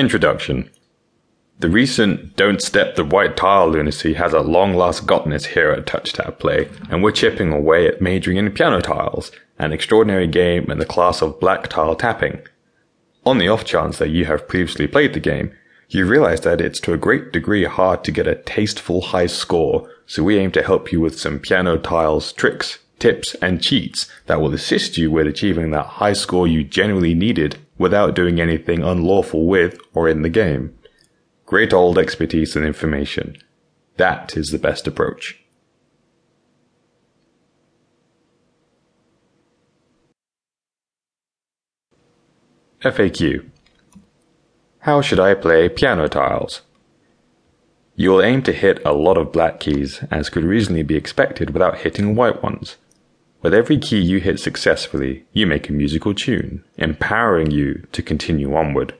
Introduction The recent Don't Step the White Tile lunacy has at long last gotten us here at TouchTap Play, and we're chipping away at majoring in piano tiles, an extraordinary game in the class of black tile tapping. On the off chance that you have previously played the game, you realize that it's to a great degree hard to get a tasteful high score, so we aim to help you with some piano tiles tricks, tips, and cheats that will assist you with achieving that high score you genuinely needed without doing anything unlawful with or in the game. Great old expertise and information. That is the best approach. FAQ How should I play piano tiles? You will aim to hit a lot of black keys, as could reasonably be expected without hitting white ones. With every key you hit successfully, you make a musical tune, empowering you to continue onward.